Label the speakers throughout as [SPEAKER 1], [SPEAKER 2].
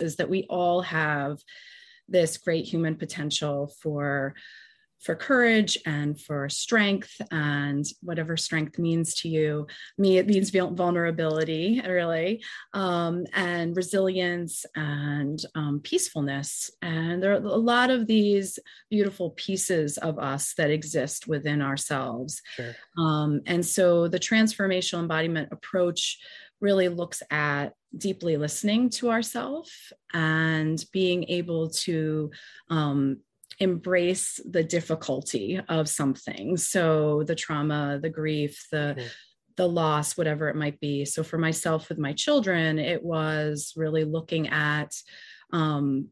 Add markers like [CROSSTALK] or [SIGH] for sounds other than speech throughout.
[SPEAKER 1] is that we all have this great human potential for for courage and for strength and whatever strength means to you. Me, it means vulnerability, really, um, and resilience and um, peacefulness. And there are a lot of these beautiful pieces of us that exist within ourselves. Sure. Um, and so the transformational embodiment approach really looks at deeply listening to ourselves and being able to um, embrace the difficulty of something so the trauma the grief the mm-hmm. the loss whatever it might be so for myself with my children it was really looking at um,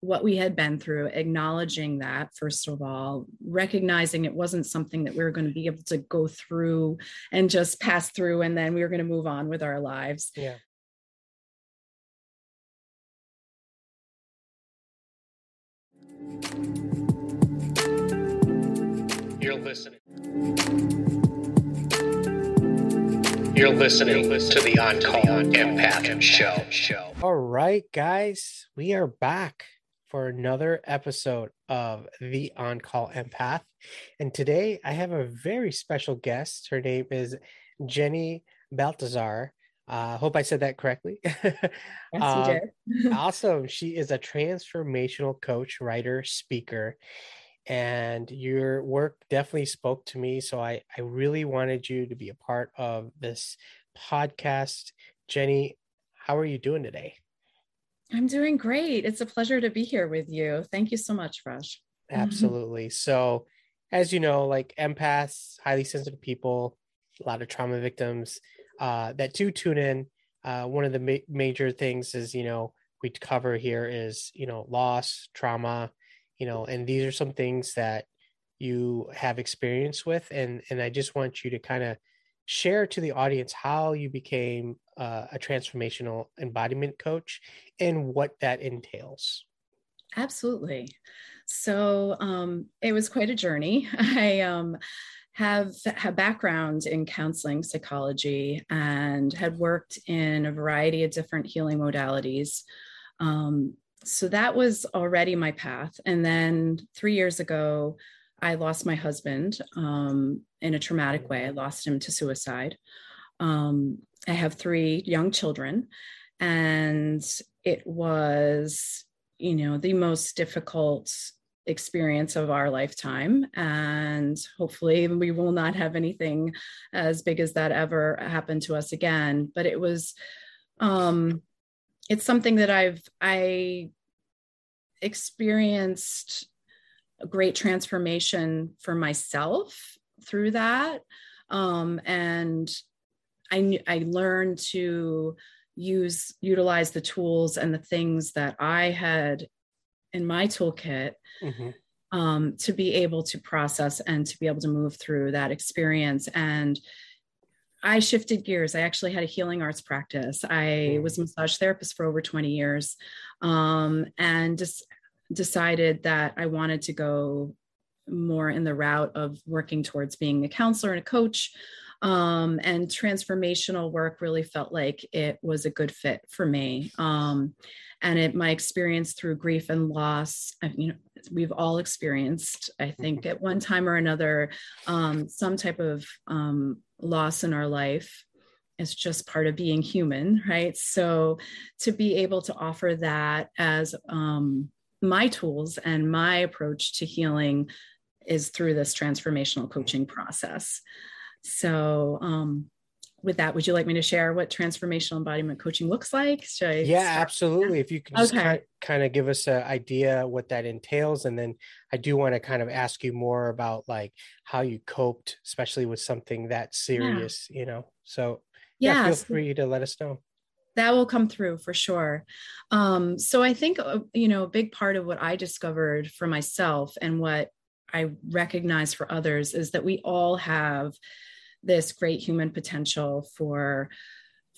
[SPEAKER 1] what we had been through acknowledging that first of all recognizing it wasn't something that we were going to be able to go through and just pass through and then we were going to move on with our lives
[SPEAKER 2] yeah
[SPEAKER 3] You're listening. You're listening to the On Call Empath Show.
[SPEAKER 2] All right, guys, we are back for another episode of the On Call Empath. And today I have a very special guest. Her name is Jenny Baltazar. I uh, hope I said that correctly. [LAUGHS]
[SPEAKER 1] yes, um,
[SPEAKER 2] did. [LAUGHS] awesome. She is a transformational coach, writer, speaker, and your work definitely spoke to me. So I, I really wanted you to be a part of this podcast. Jenny, how are you doing today?
[SPEAKER 1] I'm doing great. It's a pleasure to be here with you. Thank you so much, Raj.
[SPEAKER 2] Absolutely. So, as you know, like empaths, highly sensitive people, a lot of trauma victims uh, that do tune in. Uh, one of the ma- major things is, you know, we cover here is, you know, loss, trauma, you know, and these are some things that you have experience with. And, and I just want you to kind of share to the audience how you became uh, a transformational embodiment coach and what that entails.
[SPEAKER 1] Absolutely. So um, it was quite a journey. [LAUGHS] I um, have a background in counseling psychology and had worked in a variety of different healing modalities. Um, so that was already my path. And then three years ago, I lost my husband um, in a traumatic way. I lost him to suicide. Um, I have three young children, and it was, you know, the most difficult experience of our lifetime. And hopefully, we will not have anything as big as that ever happen to us again. But it was, um, it's something that I've, I experienced a great transformation for myself through that. Um, and I, I learned to use utilize the tools and the things that I had in my toolkit mm-hmm. um, to be able to process and to be able to move through that experience. And I shifted gears. I actually had a healing arts practice. I mm. was a massage therapist for over 20 years um, and just decided that I wanted to go more in the route of working towards being a counselor and a coach. Um, and transformational work really felt like it was a good fit for me. Um, and it my experience through grief and loss you know we've all experienced i think at one time or another um, some type of um, loss in our life is just part of being human right so to be able to offer that as um, my tools and my approach to healing is through this transformational coaching process so um, with that, would you like me to share what transformational embodiment coaching looks like?
[SPEAKER 2] yeah, absolutely. If you can just okay. kind, kind of give us an idea what that entails. And then I do want to kind of ask you more about like how you coped, especially with something that serious, yeah. you know? So yeah, feel free to let us know.
[SPEAKER 1] That will come through for sure. Um, so I think, uh, you know, a big part of what I discovered for myself and what I recognize for others is that we all have this great human potential for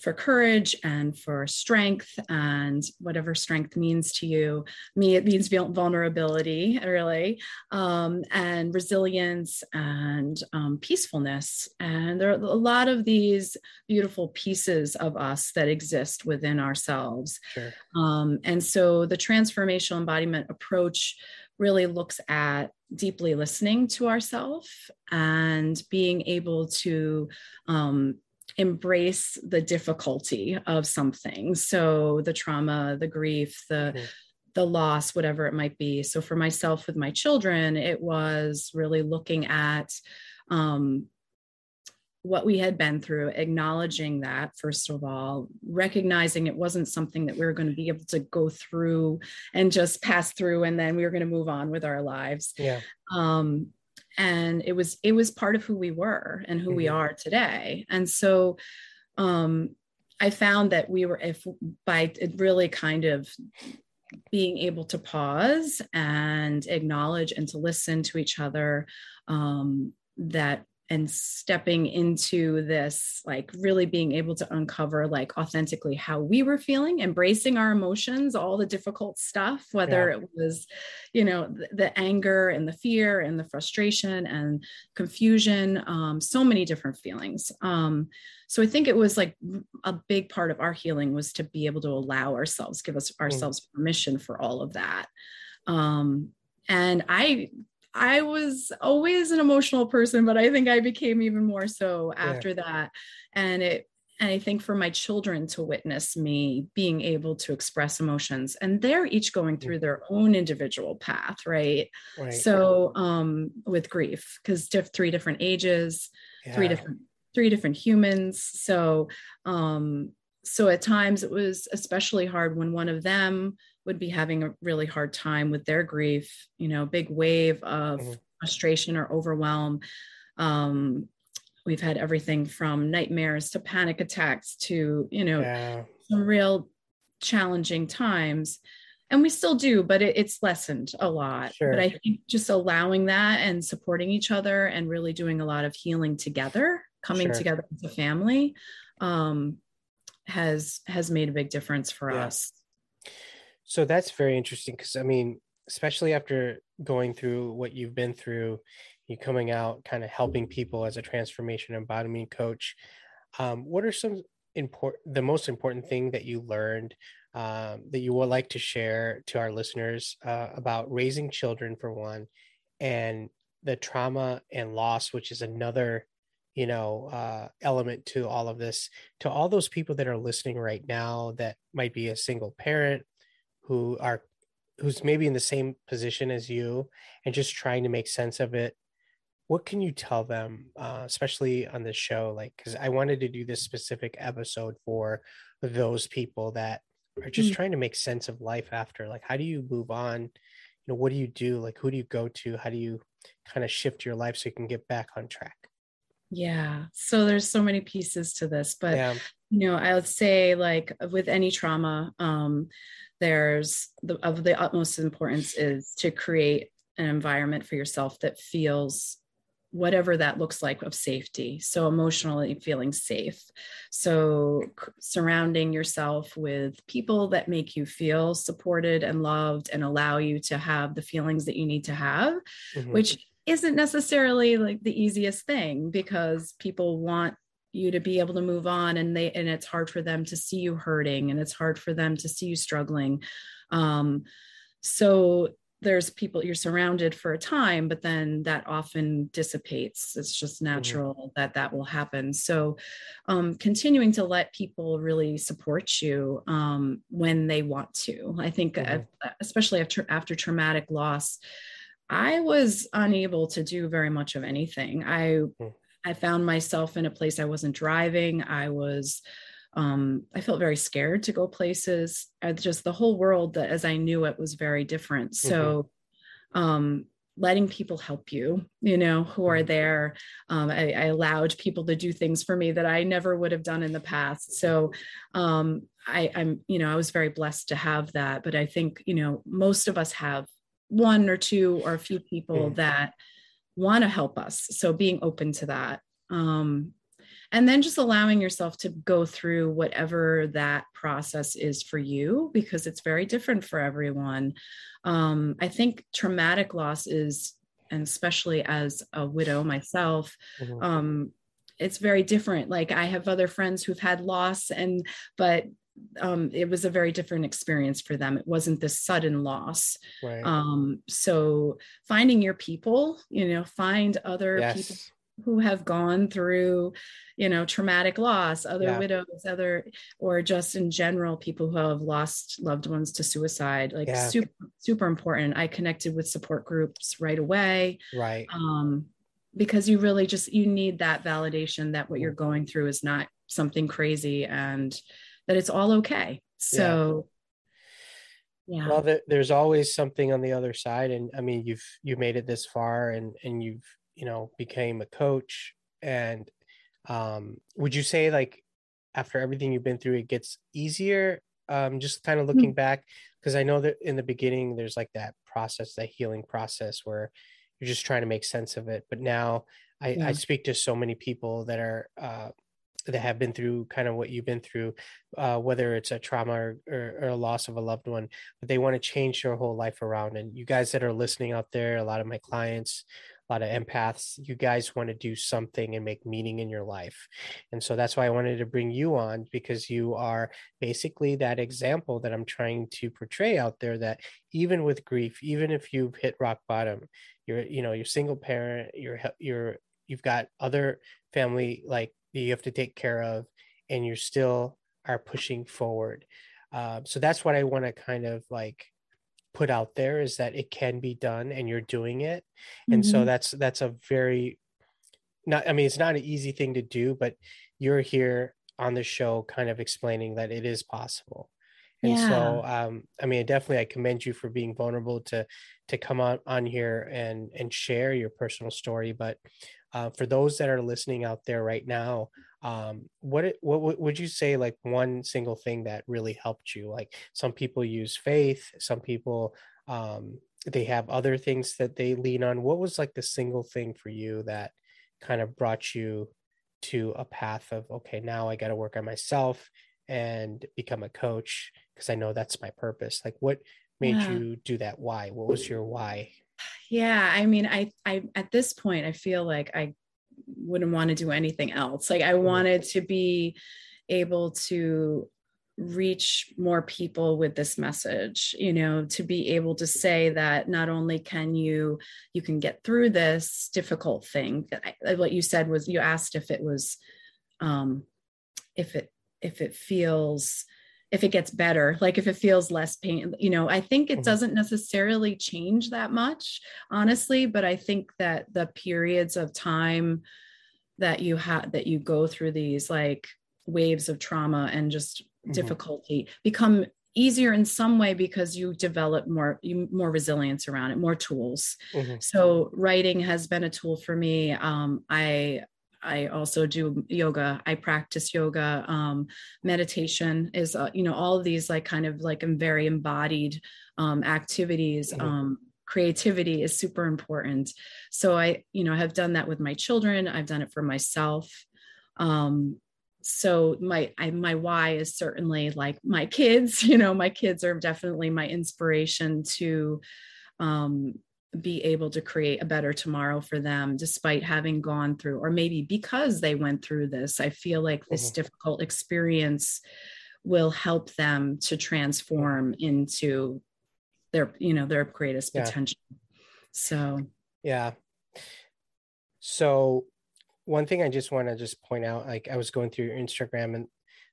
[SPEAKER 1] for courage and for strength and whatever strength means to you. Me, it means vulnerability, really, um, and resilience and um, peacefulness. And there are a lot of these beautiful pieces of us that exist within ourselves. Sure. Um, and so the transformational embodiment approach really looks at deeply listening to ourselves and being able to um, embrace the difficulty of something so the trauma the grief the mm-hmm. the loss whatever it might be so for myself with my children it was really looking at um, what we had been through, acknowledging that, first of all, recognizing it wasn't something that we were going to be able to go through and just pass through and then we were going to move on with our lives.
[SPEAKER 2] Yeah.
[SPEAKER 1] Um, and it was it was part of who we were and who mm-hmm. we are today and so um i found that we were if by really kind of being able to pause and acknowledge and to listen to each other um, that and stepping into this like really being able to uncover like authentically how we were feeling embracing our emotions all the difficult stuff whether yeah. it was you know the, the, anger and the fear and the frustration and confusion um, so many different feelings um, so i think it was like a big part of our healing was to be able to allow ourselves give us mm. ourselves mm. permission for all of that um, and i I was always an emotional person, but I think I became even more so after yeah. that. And it and I think for my children to witness me being able to express emotions, and they're each going through their own individual path, right? right. So um with grief, because diff- three different ages, yeah. three different three different humans. So um so at times it was especially hard when one of them would be having a really hard time with their grief, you know, big wave of mm-hmm. frustration or overwhelm. Um, we've had everything from nightmares to panic attacks to, you know, yeah. some real challenging times. And we still do, but it, it's lessened a lot. Sure. But I think just allowing that and supporting each other and really doing a lot of healing together, coming sure. together as a family, um, has has made a big difference for yeah. us.
[SPEAKER 2] So that's very interesting because I mean, especially after going through what you've been through, you coming out, kind of helping people as a transformation embodiment coach. Um, what are some important, the most important thing that you learned um, that you would like to share to our listeners uh, about raising children, for one, and the trauma and loss, which is another you know uh, element to all of this to all those people that are listening right now that might be a single parent who are who's maybe in the same position as you and just trying to make sense of it what can you tell them uh, especially on this show? Like because i wanted to do this specific episode for those people that are just mm-hmm. trying to make sense of life after. Like how do you move on? You know what do you do? Like who do you go to? How do you kind of shift your life so you can get back on track
[SPEAKER 1] yeah so there's so many pieces to this but yeah. you know i would say like with any trauma um there's the, of the utmost importance is to create an environment for yourself that feels whatever that looks like of safety so emotionally feeling safe so c- surrounding yourself with people that make you feel supported and loved and allow you to have the feelings that you need to have mm-hmm. which isn't necessarily like the easiest thing because people want you to be able to move on and they and it's hard for them to see you hurting and it's hard for them to see you struggling um, so there's people you're surrounded for a time but then that often dissipates it's just mm-hmm. natural mm-hmm. that that will happen so um, continuing to let people really support you um, when they want to i think uh, mm-hmm. especially after after traumatic loss i was unable to do very much of anything i mm-hmm. I found myself in a place I wasn't driving. I was, um, I felt very scared to go places. I just the whole world that as I knew it was very different. So, mm-hmm. um, letting people help you, you know, who are mm-hmm. there. Um, I, I, allowed people to do things for me that I never would have done in the past. So, um, I, I'm, you know, I was very blessed to have that. But I think, you know, most of us have one or two or a few people mm. that want to help us. So being open to that. Um, and then just allowing yourself to go through whatever that process is for you because it's very different for everyone um, i think traumatic loss is and especially as a widow myself mm-hmm. um, it's very different like i have other friends who've had loss and but um, it was a very different experience for them. It wasn't this sudden loss. Right. Um, so finding your people, you know, find other yes. people who have gone through you know traumatic loss other yeah. widows other or just in general people who have lost loved ones to suicide like yeah. super super important i connected with support groups right away
[SPEAKER 2] right
[SPEAKER 1] um because you really just you need that validation that what you're going through is not something crazy and that it's all okay so
[SPEAKER 2] yeah, yeah. well there, there's always something on the other side and i mean you've you made it this far and and you've you know became a coach and um would you say like after everything you've been through it gets easier um just kind of looking mm-hmm. back because i know that in the beginning there's like that process that healing process where you're just trying to make sense of it but now i yeah. i speak to so many people that are uh that have been through kind of what you've been through, uh, whether it's a trauma or, or, or, a loss of a loved one, but they want to change their whole life around. And you guys that are listening out there, a lot of my clients, a lot of empaths, you guys want to do something and make meaning in your life. And so that's why I wanted to bring you on because you are basically that example that I'm trying to portray out there that even with grief, even if you've hit rock bottom, you're, you know, you're single parent, you're, you're, you've got other family like you have to take care of and you still are pushing forward. Uh, so that's what i want to kind of like put out there is that it can be done and you're doing it. And mm-hmm. so that's that's a very not i mean it's not an easy thing to do but you're here on the show kind of explaining that it is possible and yeah. so um i mean definitely i commend you for being vulnerable to to come on on here and and share your personal story. But uh, for those that are listening out there right now um, what what what would you say like one single thing that really helped you? Like some people use faith some people um, they have other things that they lean on. What was like the single thing for you that kind of brought you to a path of okay now i got to work on myself and become a coach because i know that's my purpose like what made yeah. you do that why what was your why
[SPEAKER 1] yeah i mean i i at this point i feel like i wouldn't want to do anything else like i mm-hmm. wanted to be able to reach more people with this message you know to be able to say that not only can you you can get through this difficult thing That what you said was you asked if it was um if it if it feels if it gets better like if it feels less pain you know i think it mm-hmm. doesn't necessarily change that much honestly but i think that the periods of time that you have that you go through these like waves of trauma and just mm-hmm. difficulty become easier in some way because you develop more you, more resilience around it more tools mm-hmm. so writing has been a tool for me um, i I also do yoga. I practice yoga. Um, meditation is, uh, you know, all of these like kind of like very embodied um, activities. Mm-hmm. Um, creativity is super important. So I, you know, have done that with my children. I've done it for myself. Um, so my I, my why is certainly like my kids. [LAUGHS] You know, my kids are definitely my inspiration to um, be able to create a better tomorrow for them despite having gone through or maybe because they went through this i feel like this mm-hmm. difficult experience will help them to transform into their you know their greatest yeah. potential so
[SPEAKER 2] yeah so one thing i just want to just point out like i was going through your instagram and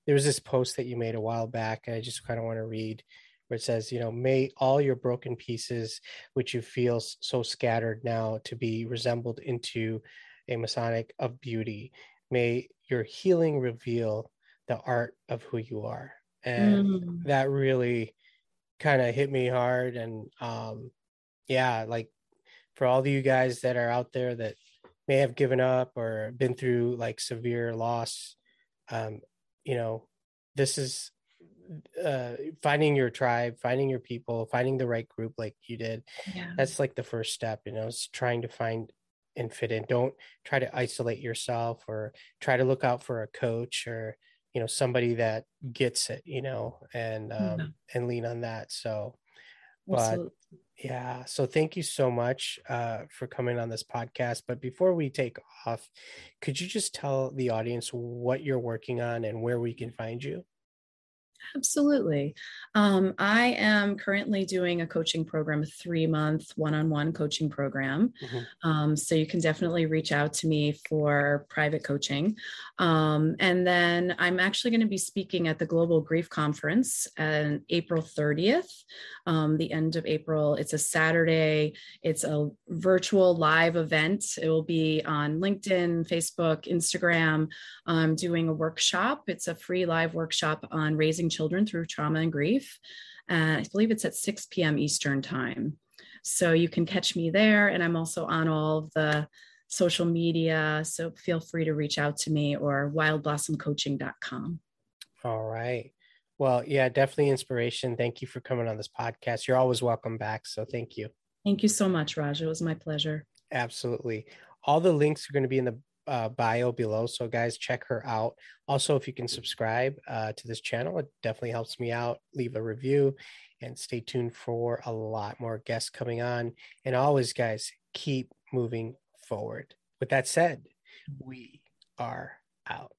[SPEAKER 2] there was this post that you made a while back i just kind of want to read where it says, you know, may all your broken pieces, which you feel so scattered now, to be resembled into a Masonic of beauty. May your healing reveal the art of who you are. And mm. that really kind of hit me hard. And um, yeah, like for all of you guys that are out there that may have given up or been through like severe loss, um, you know, this is uh, finding your tribe, finding your people, finding the right group like you did. Yeah. That's like the first step, you know, is trying to find and fit in don't try to isolate yourself or try to look out for a coach or you know somebody that gets it you know and um and lean on that so but
[SPEAKER 1] Absolutely.
[SPEAKER 2] yeah so thank you so much uh for coming on this podcast but before we take off could you just tell the audience what you're working on and where we can find you
[SPEAKER 1] Absolutely. Um, I am currently doing a coaching program, a three month one on one coaching program.
[SPEAKER 2] Mhm.
[SPEAKER 1] Um, so you can definitely reach out to me for private coaching. Um, and then I'm actually going to be speaking at the Global Grief Conference on April 30th, um, the end of April. It's a Saturday, it's a virtual live event. It will be on LinkedIn, Facebook, Instagram. I'm doing a workshop. It's a free live workshop on raising children through trauma and grief. And I believe it's at 6 p.m. Eastern time. So you can catch me there. And I'm also on all of the social media. So feel free to reach out to me or wildblossomcoaching.com.
[SPEAKER 2] all right well yeah definitely inspiration thank you for coming on this podcast you're always welcome back so thank you
[SPEAKER 1] Thank you so much, Raj. It was my pleasure.
[SPEAKER 2] Absolutely. All the links are going to be in the uh, bio below. So, guys, check her out. Also, if you can subscribe uh, to this channel, it definitely helps me out. Leave a review and stay tuned for a lot more guests coming on. And always, guys, keep moving forward. With that said, we are out.